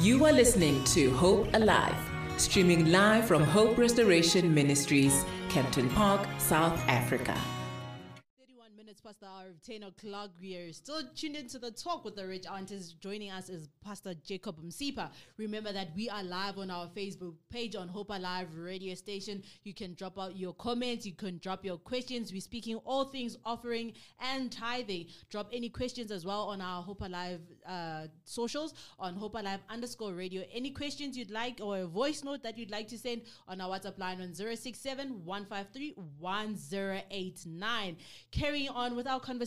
You are listening to Hope Alive, streaming live from Hope Restoration Ministries, Kempton Park, South Africa. 31 minutes past the hour of 10 o'clock. We are still tuned into the talk with the rich aunties. Joining us is Pastor Jacob Msipa. Remember that we are live on our Facebook page on Hope Alive radio station. You can drop out your comments, you can drop your questions. We're speaking all things offering and tithing. Drop any questions as well on our Hope Alive uh, socials on Hope Alive underscore radio. Any questions you'd like or a voice note that you'd like to send on our WhatsApp line on 067 153 1089. Carrying on with our conversation.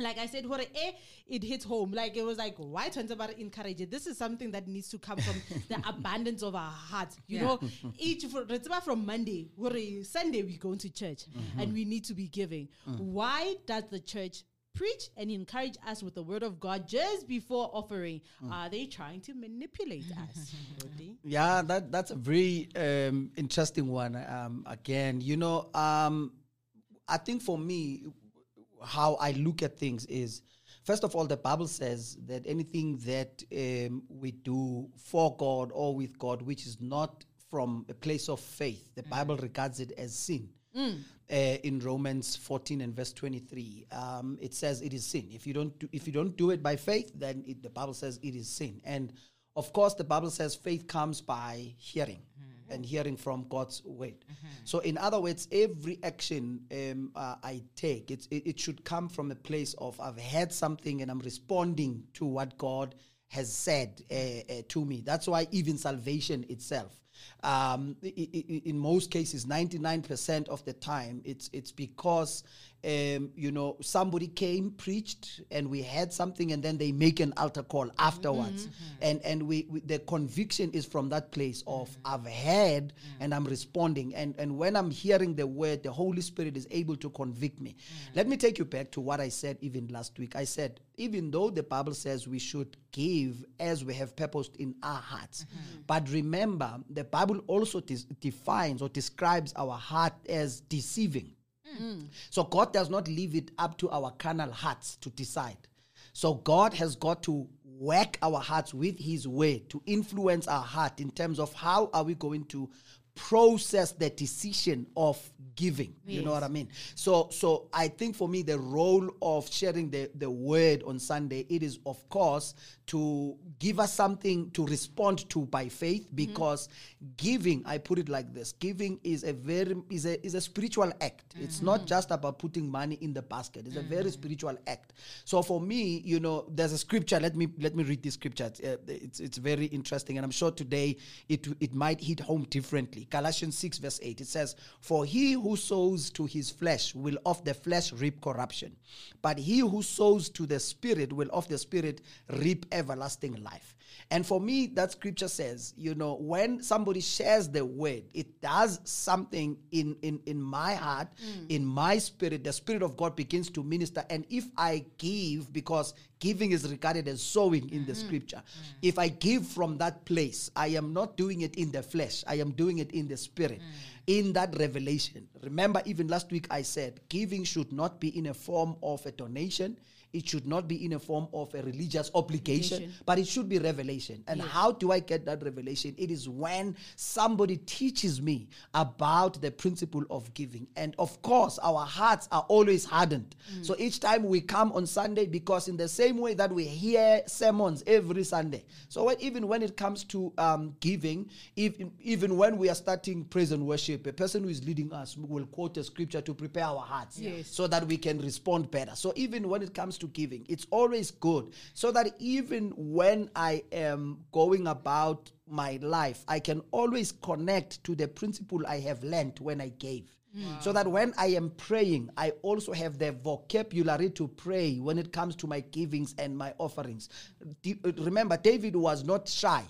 Like I said, what eh, it hits home. Like it was like, why turns about encourage it? This is something that needs to come from the abundance of our hearts. You Yeah. know, each about from Monday, Sunday we go to church Mm-hmm. and we need to be giving. Mm. Why does the church preach and encourage us with the word of God just before offering? Mm. Are they trying to manipulate us? Yeah, that that's a very um, interesting one. Um, again, you know, um, I think for me, how I look at things is, first of all, the Bible says that anything that um, we do for God or with God, which is not from a place of faith, the Bible regards it as sin. Uh, in Romans 14 and verse 23, um, it says it is sin. If you don't do, if you don't do it by faith, then it, the Bible says it is sin. And of course, the Bible says faith comes by hearing, and hearing from God's word. So, in other words, every action um, uh, I take, it's, it, it should come from a place of I've heard something and I'm responding to what God has said uh, uh, to me. That's why even salvation itself um, i- i- in most cases, 99% of the time, it's it's because um, you know somebody came, preached, and we had something, and then they make an altar call afterwards, mm-hmm. Mm-hmm. and and we, we the conviction is from that place of mm-hmm. I've heard and I'm responding, and and when I'm hearing the word, the Holy Spirit is able to convict me. Mm. Let me take you back to what I said even last week. I said even though the Bible says we should give as we have purposed in our hearts, but remember the Bible also dis- defines or describes our heart as deceiving. So God does not leave it up to our carnal hearts to decide. So God has got to work our hearts with his word to influence our heart in terms of how are we going to process the decision of giving. You know what I mean? So so I think for me the role of sharing the, the word on Sunday, it is of course to give us something to respond to by faith mm-hmm. because giving, I put it like this, giving is a very is a is a spiritual act. It's mm-hmm. not just about putting money in the basket. It's a very mm-hmm. spiritual act. So for me, you know, there's a scripture. Let me let me read this scripture. It's, uh, it's it's very interesting, and I'm sure today it it might hit home differently. Galatians six verse eight. It says, "For he who sows to his flesh will of the flesh reap corruption, but he who sows to the spirit will of the spirit reap everlasting life." And for me, that scripture says, you know, when somebody shares the word, it does something in in in my heart, mm. in my spirit. The spirit of God begins to minister. And if I give, because giving is regarded as sowing in the mm-hmm. scripture, mm. if I give from that place, I am not doing it in the flesh. I am doing it in the spirit. Mm. In that revelation. Remember, even last week I said giving should not be in a form of a donation. It should not be in a form of a religious obligation, Obligation. but it should be revelation. And how do I get that revelation? It is when somebody teaches me about the principle of giving. And of course, our hearts are always hardened. So each time we come on Sunday, because in the same way that we hear sermons every Sunday, so when, even when it comes to um, giving, even, even when we are starting praise and worship, a person who is leading us will quote a scripture to prepare our hearts Yes. so that we can respond better. So even when it comes to giving, it's always good. So that even when I am going about my life, I can always connect to the principle I have learned when I gave. Mm. So that when I am praying, I also have the vocabulary to pray when it comes to my givings and my offerings. D- Remember, David was not shy.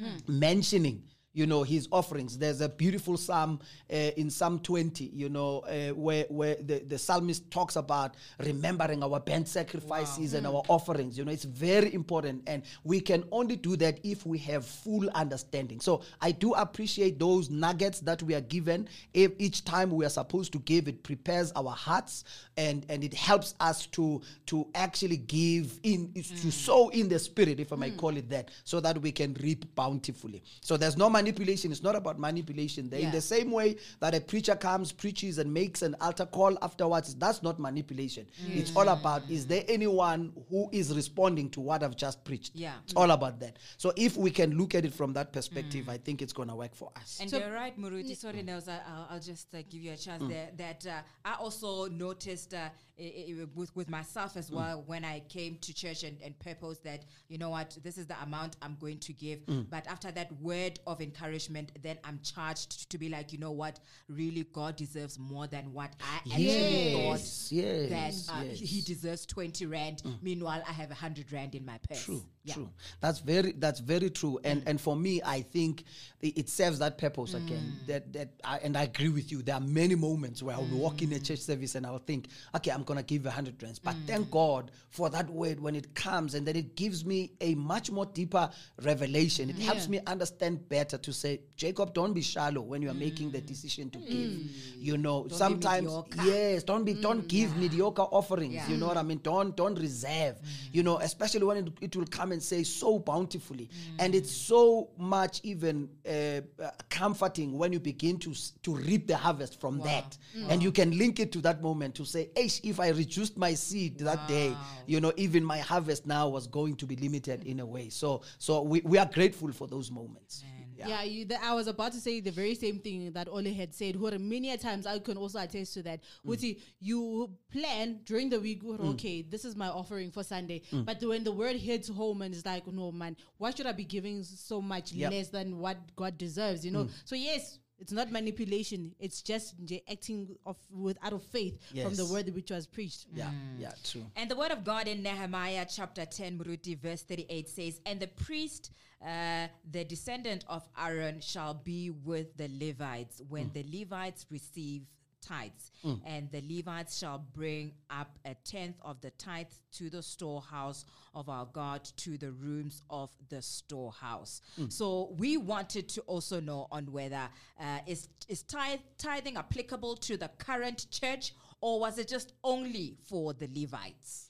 Mm. Mentioning you know his offerings. There's a beautiful psalm uh, in psalm 20 you know uh, where where the, the psalmist talks about remembering our burnt sacrifices and our offerings. You know it's very important and we can only do that if we have full understanding. So i do appreciate those nuggets that we are given. If each time we are supposed to give it prepares our hearts and and it helps us to to actually give in to sow in the spirit if i may call it that so that we can reap bountifully. So there's no manipulation. It's not about manipulation. They're in the same way that a preacher comes preaches and makes an altar call afterwards. That's not manipulation. It's all about is there anyone who is responding to what i've just preached? Yeah. it's all about that. So if we can look at it from that perspective i think it's going to work for us. And So- you're right, Muruti. Sorry, Nels, I- I'll, I'll just uh, give you a chance there. That uh, I also noticed uh, i- i- with, with myself as mm. well when I came to church and, and purposed that, you know what, this is the amount I'm going to give. Mm. But after that word of encouragement, then I'm charged to be like, you know what, really, God deserves more than what I actually thought yes yes, that uh, yes. he deserves 20 rand. Mm. Meanwhile, I have 100 rand in my purse. True, Yeah. true. That's very that's very true. And and for me, I think it, it serves that purpose again. That that I, and I agree with you. There are many moments where I'll walk in a church service and I'll think, okay, I'm gonna give a hundred rands. But thank mm. God for that word when it comes, and then it gives me a much more deeper revelation. It helps me understand better to say, Jacob, don't be shallow when you are making the mm. decision to give. Mm. You know, be sometimes yes, don't be don't give mediocre offerings. Yeah. You know what I mean? Don't don't reserve. You know, especially when it, it will come and say so bountifully, and it's so much even uh, uh, comforting when you begin to to reap the harvest from that, and you can link it to that moment to say, "Eish, if I reduced my seed that day, you know, even my harvest now was going to be limited in a way." So so we, we are grateful for those moments. Yeah, you, the, I was about to say the very same thing that Ole had said. Who many a times I can also attest to that. Mm. You plan during the week. who Okay, this is my offering for Sunday. Mm. But when the word hits home and it's like, no man, why should I be giving so much Yep. less than what God deserves? You know. Mm. So yes. It's not manipulation. It's just nje acting of with out of faith from the Yes. word which was preached. Yeah, yeah, true. And the word of God in Nehemiah chapter 10, Muruti, verse 38 says, And the priest, uh, the descendant of Aaron, shall be with the Levites when the Levites receive tithes. And the Levites shall bring up a tenth of the tithe to the storehouse of our God, to the rooms of the storehouse. So we wanted to also know on whether uh, is, is tithe, tithing applicable to the current church or was it just only for the Levites?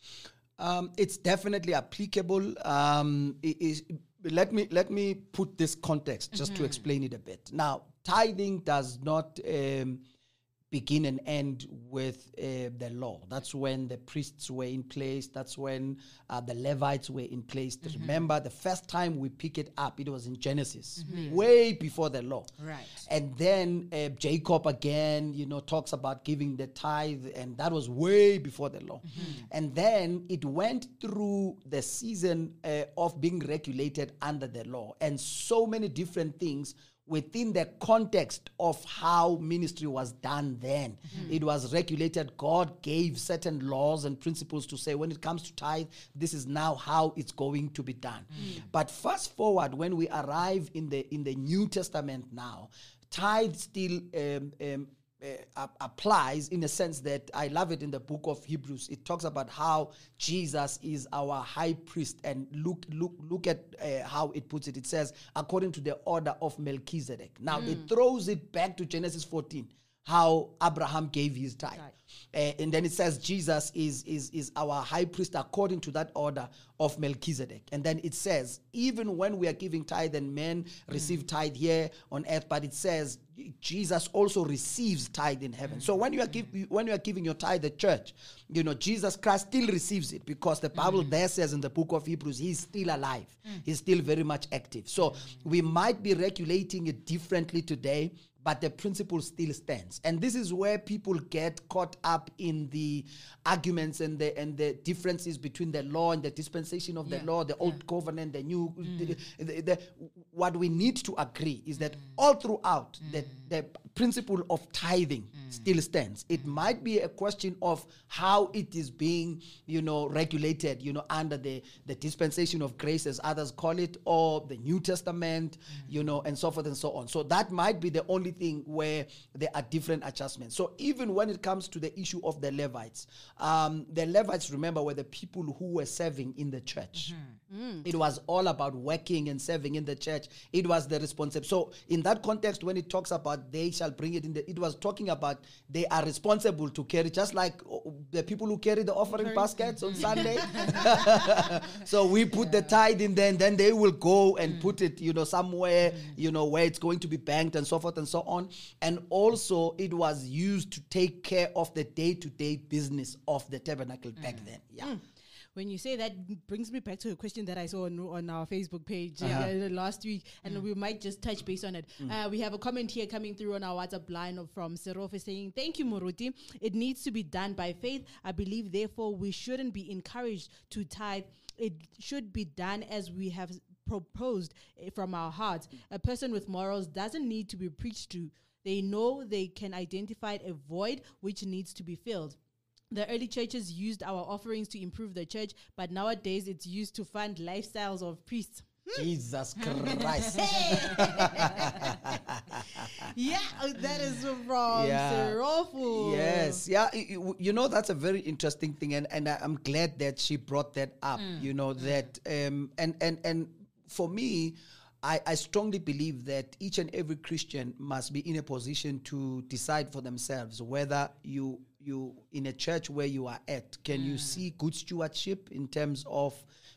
Um, it's definitely applicable. Um, it is, let me let me put this context just to explain it a bit. Now, tithing does not um, begin and end with uh, the law. That's when the priests were in place. That's when uh, the Levites were in place. Remember, the first time we pick it up, it was in Genesis, way before the law. Right. And then uh, Jacob again, you know, talks about giving the tithe, and that was way before the law. And then it went through the season uh, of being regulated under the law, and so many different things within the context of how ministry was done then. It was regulated. God gave certain laws and principles to say when it comes to tithe, this is now how it's going to be done. But fast forward when we arrive in the in the New Testament now, tithe still um, um, uh, applies in a sense that I love it in the book of Hebrews. It talks about how Jesus is our high priest, and look, look, look at uh, how it puts it. It says according to the order of Melchizedek. Now it throws it back to Genesis 14, how Abraham gave his tithe, Uh, and then it says Jesus is is is our high priest according to that order of Melchizedek. And then it says even when we are giving tithe and men receive mm. tithe here on earth, but it says Jesus also receives tithe in heaven. So when you are give, when you are giving your tithe the church, you know Jesus Christ still receives it because the Bible mm. there says in the book of Hebrews he's still alive. Mm. He's still very much active. So we might be regulating it differently today, but the principle still stands. And this is where people get caught up in the arguments and the and the differences between the law and the dispensation of the law, the old covenant, the new. The, mm. the- the- what we need to agree is that mm. all throughout mm. the the principle of tithing still stands. It might be a question of how it is being, you know, regulated, you know, under the, the dispensation of grace, as others call it, or the New Testament, you know, and so forth and so on. So that might be the only thing where there are different adjustments. So even when it comes to the issue of the Levites, um, the Levites, remember, were the people who were serving in the church. It was all about working and serving in the church. It was the responsibility. So in that context, when it talks about they shall bring it in, the, it was talking about they are responsible to carry, just like uh, the people who carry the offering baskets on Sunday. so we put the tithe in there, and then they will go and put it, you know, somewhere, you know, where it's going to be banked and so forth and so on. And also, it was used to take care of the day-to-day business of the tabernacle back then. Yeah. When you say that brings me back to a question that I saw on, on our Facebook page uh, Uh-huh. Mm. last week, and we might just touch base on it. Uh, we have a comment here coming through on our WhatsApp line of, from Serofe saying, Thank you, Moruti. It needs to be done by faith. I believe, therefore, we shouldn't be encouraged to tithe. It should be done as we have proposed eh, from our hearts. A person with morals doesn't need to be preached to. They know they can identify a void which needs to be filled. The early churches used our offerings to improve the church, but nowadays it's used to fund lifestyles of priests. Jesus Christ. Yeah, uh, that is from Yeah. Serofu. Yes, yeah. y- y- You know, that's a very interesting thing, and and I- I'm glad that she brought that up. You know that, um, and and and for me, I, I strongly believe that each and every Christian must be in a position to decide for themselves whether you you in a church where you are at can you see good stewardship in terms of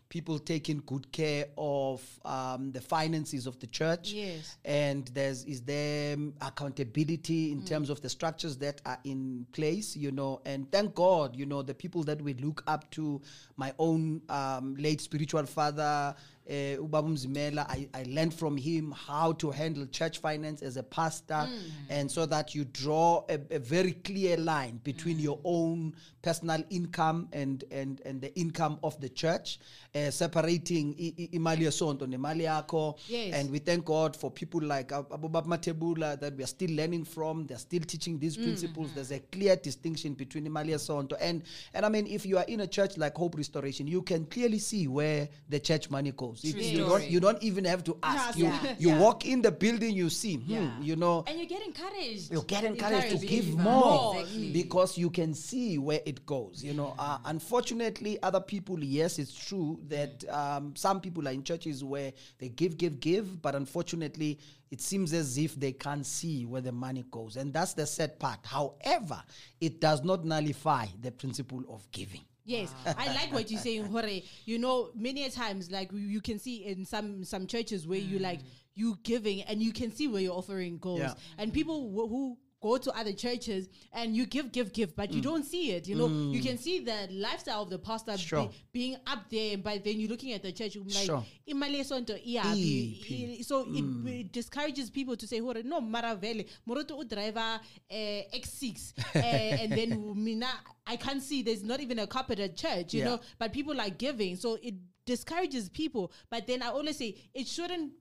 people taking good care of um, the finances of the church? Yes. and there's is there accountability in terms of the structures that are in place you know? And thank god you know the people that we look up to my own um, late spiritual father uh, I, I learned from him how to handle church finance as a pastor, and so that you draw a, a very clear line between your own personal income and and and the income of the church, uh, separating imali yesonto nemali yakho, and we thank God for people like Ab- Abubab Matebula that we are still learning from. They're still teaching these principles. There's a clear distinction between Imalia Sonto and and I mean, if you are in a church like Hope Restoration, you can clearly see where the church money goes. It- True you story. don't you don't even have to ask. Ask, You yeah. you Yeah. walk in the building, you see, hmm, you know. And you get encouraged. You get encouraged to Encouraged give to give more more. Exactly. because you can see where it goes. You know, uh, unfortunately, other people, yes, it's true that um, some people are in churches where they give, give, give, but unfortunately, it seems as if they can't see where the money goes, and that's the sad part. However, it does not nullify the principle of giving. Yes, I like what you're saying, Hore. You know, many a times, like you- can see in some some churches where you like mm. you giving and you can see where your offering goes, Yeah. and people wh- who go to other churches and you give, give, give, but Mm. you don't see it. You know, you can see the lifestyle of the pastor be- being up there, but then you're looking at the church, you're like, Sure. "Imali esonto iyaphi?" Iphi? I- so it, it discourages people to say, "Hore, no, maravele, moroto u driver uh, X6, uh, and then mina, I can't see. There's not even a carpet at church, you Yeah. know. But people are giving, so it discourages people. But then I always say it shouldn't.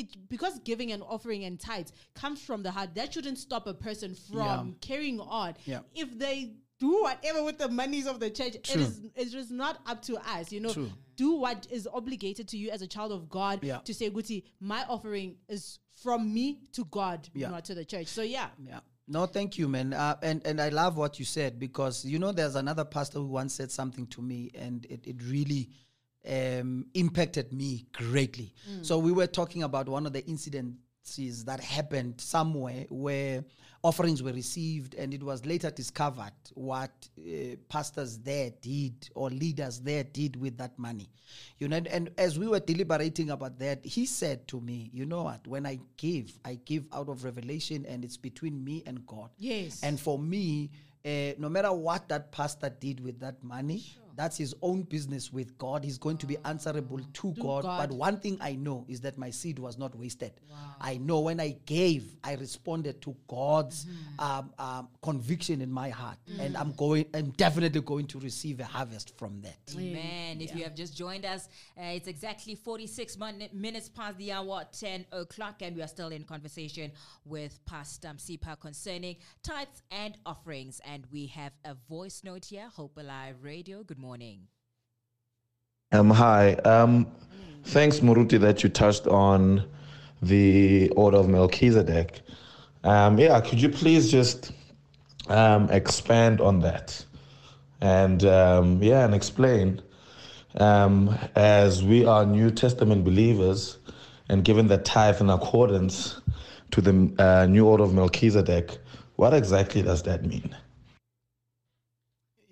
It because giving and offering and tithes comes from the heart. That shouldn't stop a person from Yeah. carrying on. Yeah. If they do whatever with the monies of the church, True. it is it is not up to us. You know, True. do what is obligated to you as a child of God Yeah. to say, Guti, my offering is from me to God, not to the church. So yeah. Yeah. No, thank you, man. Uh, and and I love what you said because you know there's another pastor who once said something to me, and it, it really um, impacted me greatly. So we were talking about one of the incidences that happened somewhere where offerings were received, and it was later discovered what uh, pastors there did or leaders there did with that money. You know, and, and as we were deliberating about that, he said to me, "You know what? When I give, I give out of revelation, and it's between me and God." Yes. And for me, uh, no matter what that pastor did with that money, That's his own business with God. He's going to be answerable to, God. God. But one thing I know is that my seed was not wasted. I know when I gave, I responded to God's um, um, conviction in my heart, and I'm going. I'm definitely going to receive a harvest from that. Amen. If you have just joined us, uh, it's exactly 46 min- minutes past the hour, 10 o'clock, and we are still in conversation with Pastor Sipa concerning tithes and offerings. And we have a voice note here, Hope Alive Radio. Good morning. Um, hi. Um, thanks, Muruti, that you touched on the order of Melchizedek. Um, yeah, could you please just um, expand on that? And um, yeah, and explain. Um, as we are New Testament believers, and given the tithe in accordance to the uh, new order of Melchizedek, what exactly does that mean?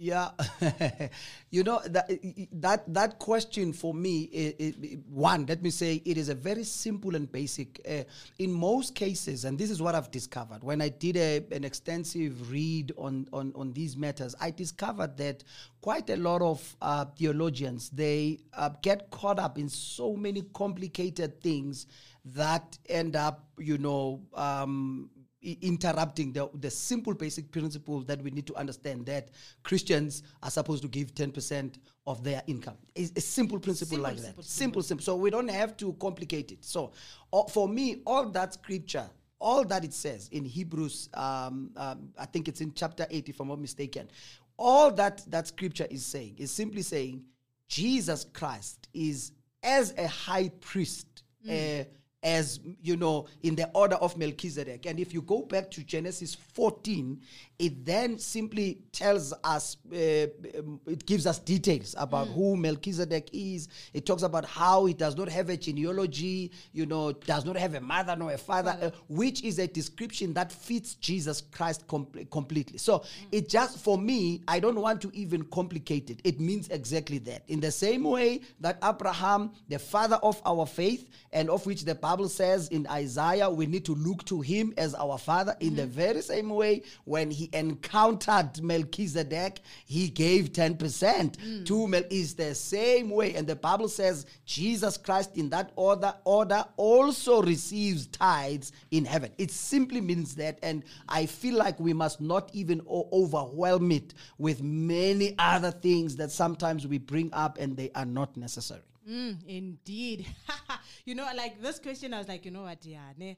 Yeah, you know that that that question for me, i i one, let me say, it is a very simple and basic. Uh, in most cases, and this is what I've discovered when I did a, an extensive read on, on on these matters, I discovered that quite a lot of uh, theologians they uh, get caught up in so many complicated things that end up, you know. Um, interrupting the, the simple basic principle that we need to understand that Christians are supposed to give 10% of their income. It's a simple principle Simple, like simple, that. Simple, simple. So we don't have to complicate it. So uh, for me, all that scripture, all that it says in Hebrews, um, um, I think it's in chapter 8, if I'm not mistaken, all that that scripture is saying is simply saying Jesus Christ is as a high priest. uh, as you know in the order of melchizedek. And if you go back to genesis 14 it then simply tells us uh, um, it gives us details about who melchizedek is. It talks about how he does not have a genealogy you know does not have a mother nor a father uh, which is a description that fits jesus christ com- completely. So it just for me i don't want to even complicate it. It means exactly that. In the same way that abraham the father of our faith and of which the bible says in isaiah we need to look to him as our father in the very same way when he encountered melchizedek he gave 10% to mel is the same way. And the bible says jesus christ in that order order also receives tithes in heaven. It simply means that and i feel like we must not even overwhelm it with many other things that sometimes we bring up and they are not necessary. Mm, indeed. you know, like this question, I was like, you know what, yeah, ne,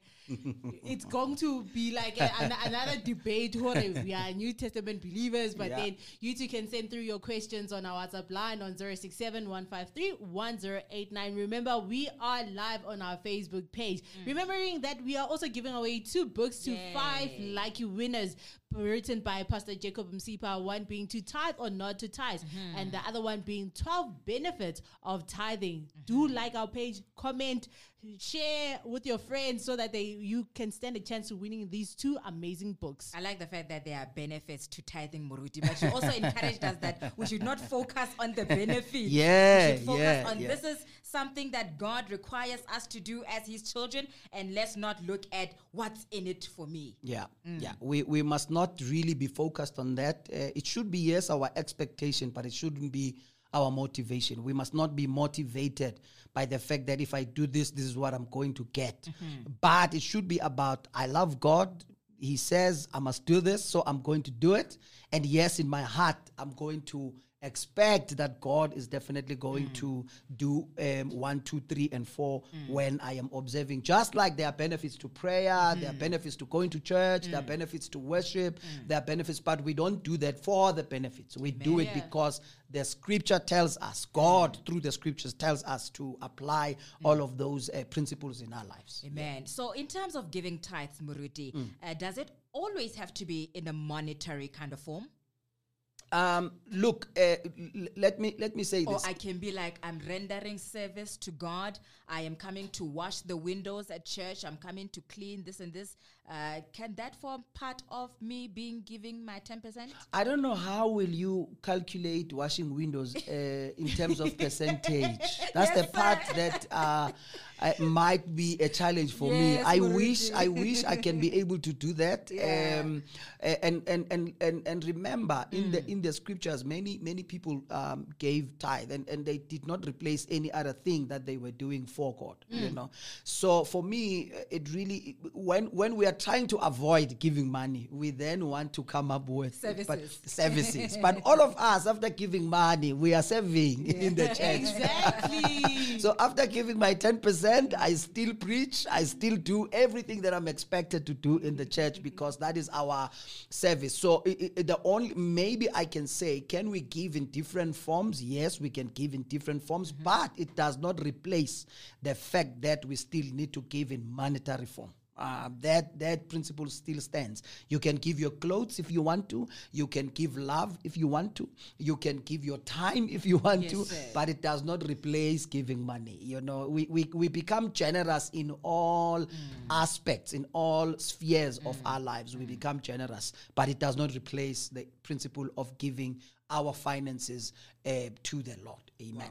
it's going to be like a, an, another debate. Who we are New Testament believers, but Yeah. then you two can send through your questions on our WhatsApp line on 067 153 1089. Remember, we are live on our Facebook page. Mm. Remembering that we are also giving away two books to five lucky winners written by Pastor Jacob Msipa, one being to tithe or not to tithe, mm-hmm. and the other one being 12 benefits of tithing. Do mm-hmm. like our page, comment, share with your friends so that they you can stand a chance to winning these two amazing books. I like the fact that there are benefits to tithing, Muruti, but she also encouraged us that we should not focus on the benefit. Yeah, we should focus yeah, on yeah. this is something that God requires us to do as His children, and let's not look at what's in it for me. Yeah, yeah. We we must not really be focused on that. Uh, it should be yes our expectation, but it shouldn't be our motivation. We must not be motivated by the fact that if I do this, this is what I'm going to get. Mm-hmm. But it should be about I love God. He says I must do this, so I'm going to do it. And yes, in my heart, I'm going to expect that God is definitely going to do um, one, two, three, and four when I am observing. Just like there are benefits to prayer, there are benefits to going to church, there are benefits to worship, there are benefits, but we don't do that for the benefits. We do it Yeah. because the scripture tells us, God through the scriptures tells us to apply all of those uh, principles in our lives. Amen. So, in terms of giving tithes, Muruti, Mm. uh, does it always have to be in a monetary kind of form? Um, look, uh, l- let me let me say Or this. I can be like, I'm rendering service to God. I am coming to wash the windows at church. I'm coming to clean this and this. Uh, can that form part of me being giving my 10%? I don't know how will you calculate washing windows uh, in terms of percentage. That's the part sir. that uh, I, might be a challenge for me. I wish I wish I can be able to do that. Yeah. Um, and, and and and and remember in Mm. the in the scriptures, many many people um, gave tithe and, and they did not replace any other thing that they were doing for God. You Mm. know, so for me, it really when when we are trying to avoid giving money, we then want to come up with but Services. services. but all of us, after giving money, we are serving in the church. Exactly. So after giving my 10%, I still preach. I still do everything that I'm expected to do in the church because that is our service. So i- i- the only maybe I can say, can we give in different forms? Yes, we can give in different forms, mm-hmm. but it does not replace the fact that we still need to give in monetary form. Uh, that that principle still stands. You can give your clothes if you want to. You can give love if you want to. You can give your time if you want Yes, to. sir. But it does not replace giving money. You know, we, we, we become generous in all aspects, in all spheres of our lives. We become generous, but it does not replace the principle of giving our finances uh, to the Lord. Amen.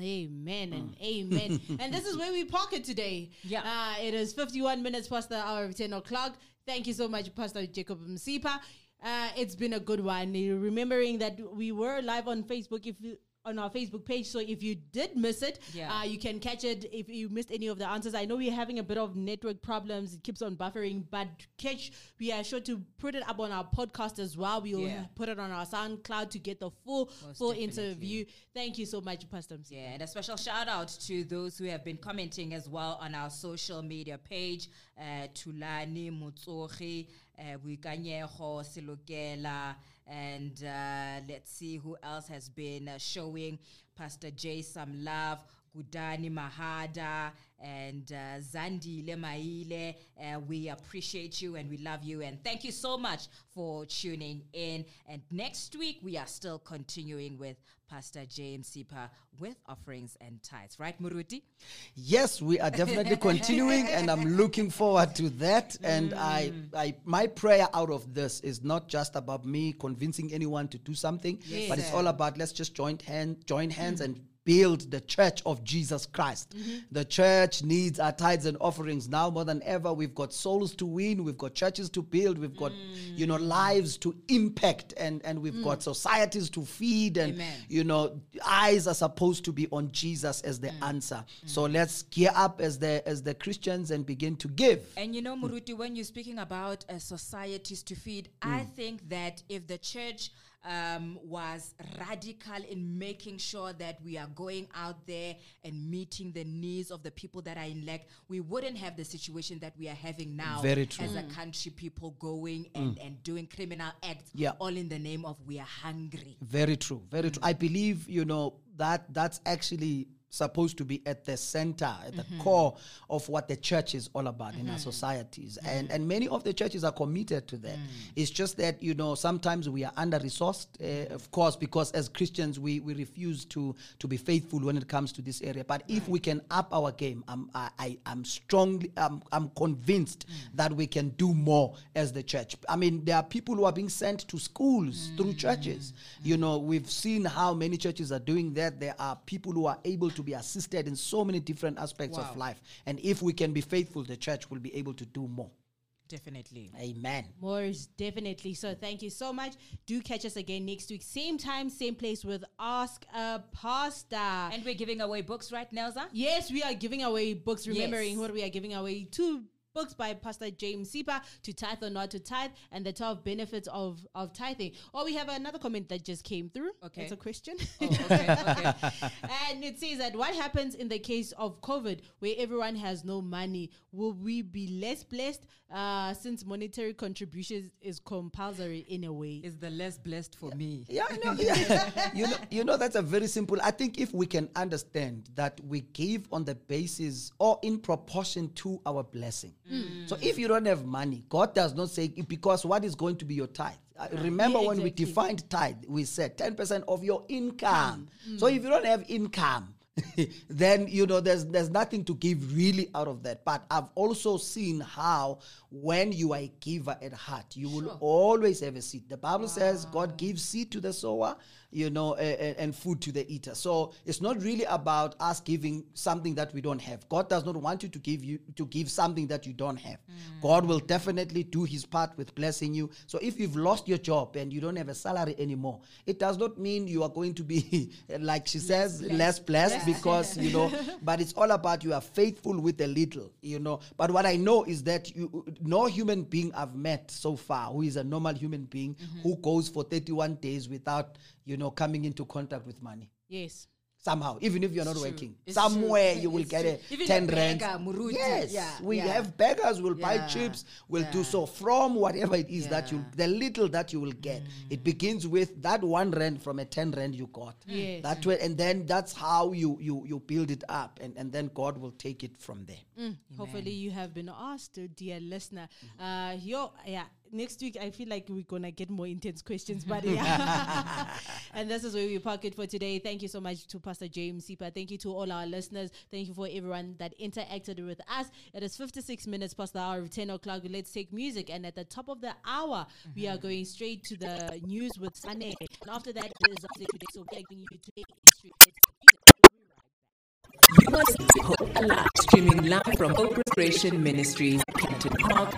Amen and amen. and this is where we park it today. Yeah. Uh, it is 51 minutes past the hour of 10 o'clock. Thank you so much, Pastor Jacob Msipa. Uh, it's been a good one. Remembering that we were live on Facebook, if you on our Facebook page. So if you did miss it, Yeah. uh, you can catch it if you missed any of the answers. I know we're having a bit of network problems. It keeps on buffering, but catch, we are sure to put it up on our podcast as well. We will Yeah. put it on our SoundCloud to get the full, Most full definitely. interview. Thank you so much, Pastor Yeah, and a special shout out to those who have been commenting as well on our social media page. Uh, Tulani Mutsohi, uh, Wikanyeho Silukela, and uh, let's see who else has been uh, showing Pastor J some love. Gudani Mahada and uh, Zandile. Uh, we appreciate you and we love you. And thank you so much for tuning in. And next week, we are still continuing with Pastor James Sipa with offerings and tithes. Right, Muruti? Yes, we are definitely continuing, and I'm looking forward to that. And mm. I, I, my prayer out of this is not just about me convincing anyone to do something, Yes, but it's all about let's just join hand, join hands, mm. and build the church of Jesus Christ. Mm-hmm. The church needs our tithes and offerings now more than ever. We've got souls to win, we've got churches to build, we've got you know mm. lives to impact, and and we've mm. got societies to feed, and Amen. you know eyes are supposed to be on jesus as the mm. answer. So let's gear up as the as the christians and begin to give. And you know, Muruti, when you're speaking about uh, societies to feed, I think that if the church um, was radical in making sure that we are going out there and meeting the needs of the people that are in lack, we wouldn't have the situation that we are having now Very true. as a country, people going and, and doing criminal acts Yeah. all in the name of we are hungry. very true very true i believe you know that that's actually supposed to be at the center at the mm-hmm. core of what the church is all about in our mm-hmm. societies. Mm-hmm. And and many of the churches are committed to that. Mm. It's just that you know sometimes we are under resourced uh, eh, of course because as christians we we refuse to to be faithful when it comes to this area. But if we can up our game i'm i, I i'm strongly i'm, I'm convinced mm. that we can do more as the church. I mean there are people who are being sent to schools through churches. Mm. You know we've seen how many churches are doing that. There are people who are able to be assisted in so many different aspects Wow. of life and if we can be faithful the church will be able to do more Definitely. amen More is definitely. So thank you so much. Do catch us again next week. Same time, same place with Ask a Pastor. And we're giving away books, right, Nelza? yes, we are giving away books. Remembering Yes. what we are giving away two books by Pastor James Sipa to tithe or not to tithe and the 12 benefits of, of tithing. Or we have another comment that just came through. Okay. It's a question. Oh, okay, okay. and it says that what happens in the case of COVID where everyone has no money? Will we be less blessed uh, since monetary contributions is compulsory in a way? Is the less blessed for me? Yeah, I know. Yeah. you know, you know that's a very simple. I think if we can understand that we give on the basis or in proportion to our blessing. So if you don't have money, God does not say because what is going to be your tithe. Uh, remember Yeah, when we defined tithe, we said ten percent of your income. So if you don't have income. then you know there's there's nothing to give really out of that but i've also seen how when you are a giver at heart you will always have a seed the bible says god gives seed to the sower you know, and, and food to the eater. So it's not really about us giving something that we don't have. God does not want you to give you to give something that you don't have. Mm. God will definitely do His part with blessing you. So if you've lost your job and you don't have a salary anymore, it does not mean you are going to be like she says less blessed because you know. But it's all about you are faithful with a little, you know. But what I know is that you, no human being I've met so far who is a normal human being who mm-hmm. goes for 31 days without, you know, coming into contact with money. Yes. Somehow, even if you're not true. working, It's somewhere true. you will It's get true. a Even 10 rand. Yes, Yeah, we yeah. have beggars, we'll buy chips, we'll do so from whatever it is that you, Mm. the little that you will get. It begins with that one rand from a 10 rand you got. Yes. That way, and then that's how you, you, you build it up, and, and then God will take it from there. Mm, Hopefully, you have been asked, dear listener. Mm-hmm. Uh, your yeah. Next week, I feel like we're gonna get more intense questions, but yeah. and this is where we park it for today. Thank you so much to Pastor James Sipa. Thank you to all our listeners. Thank you for everyone that interacted with us. It is 56 minutes past the hour of 10 o'clock. Let's take music, and at the top of the hour, we are mm-hmm. going straight to the news with Sunny. And after that, it is update today. So we are giving you today history. Let's take music. You are listening to Hope Alive, streaming live from Hope Restoration Ministries, Kempton Park,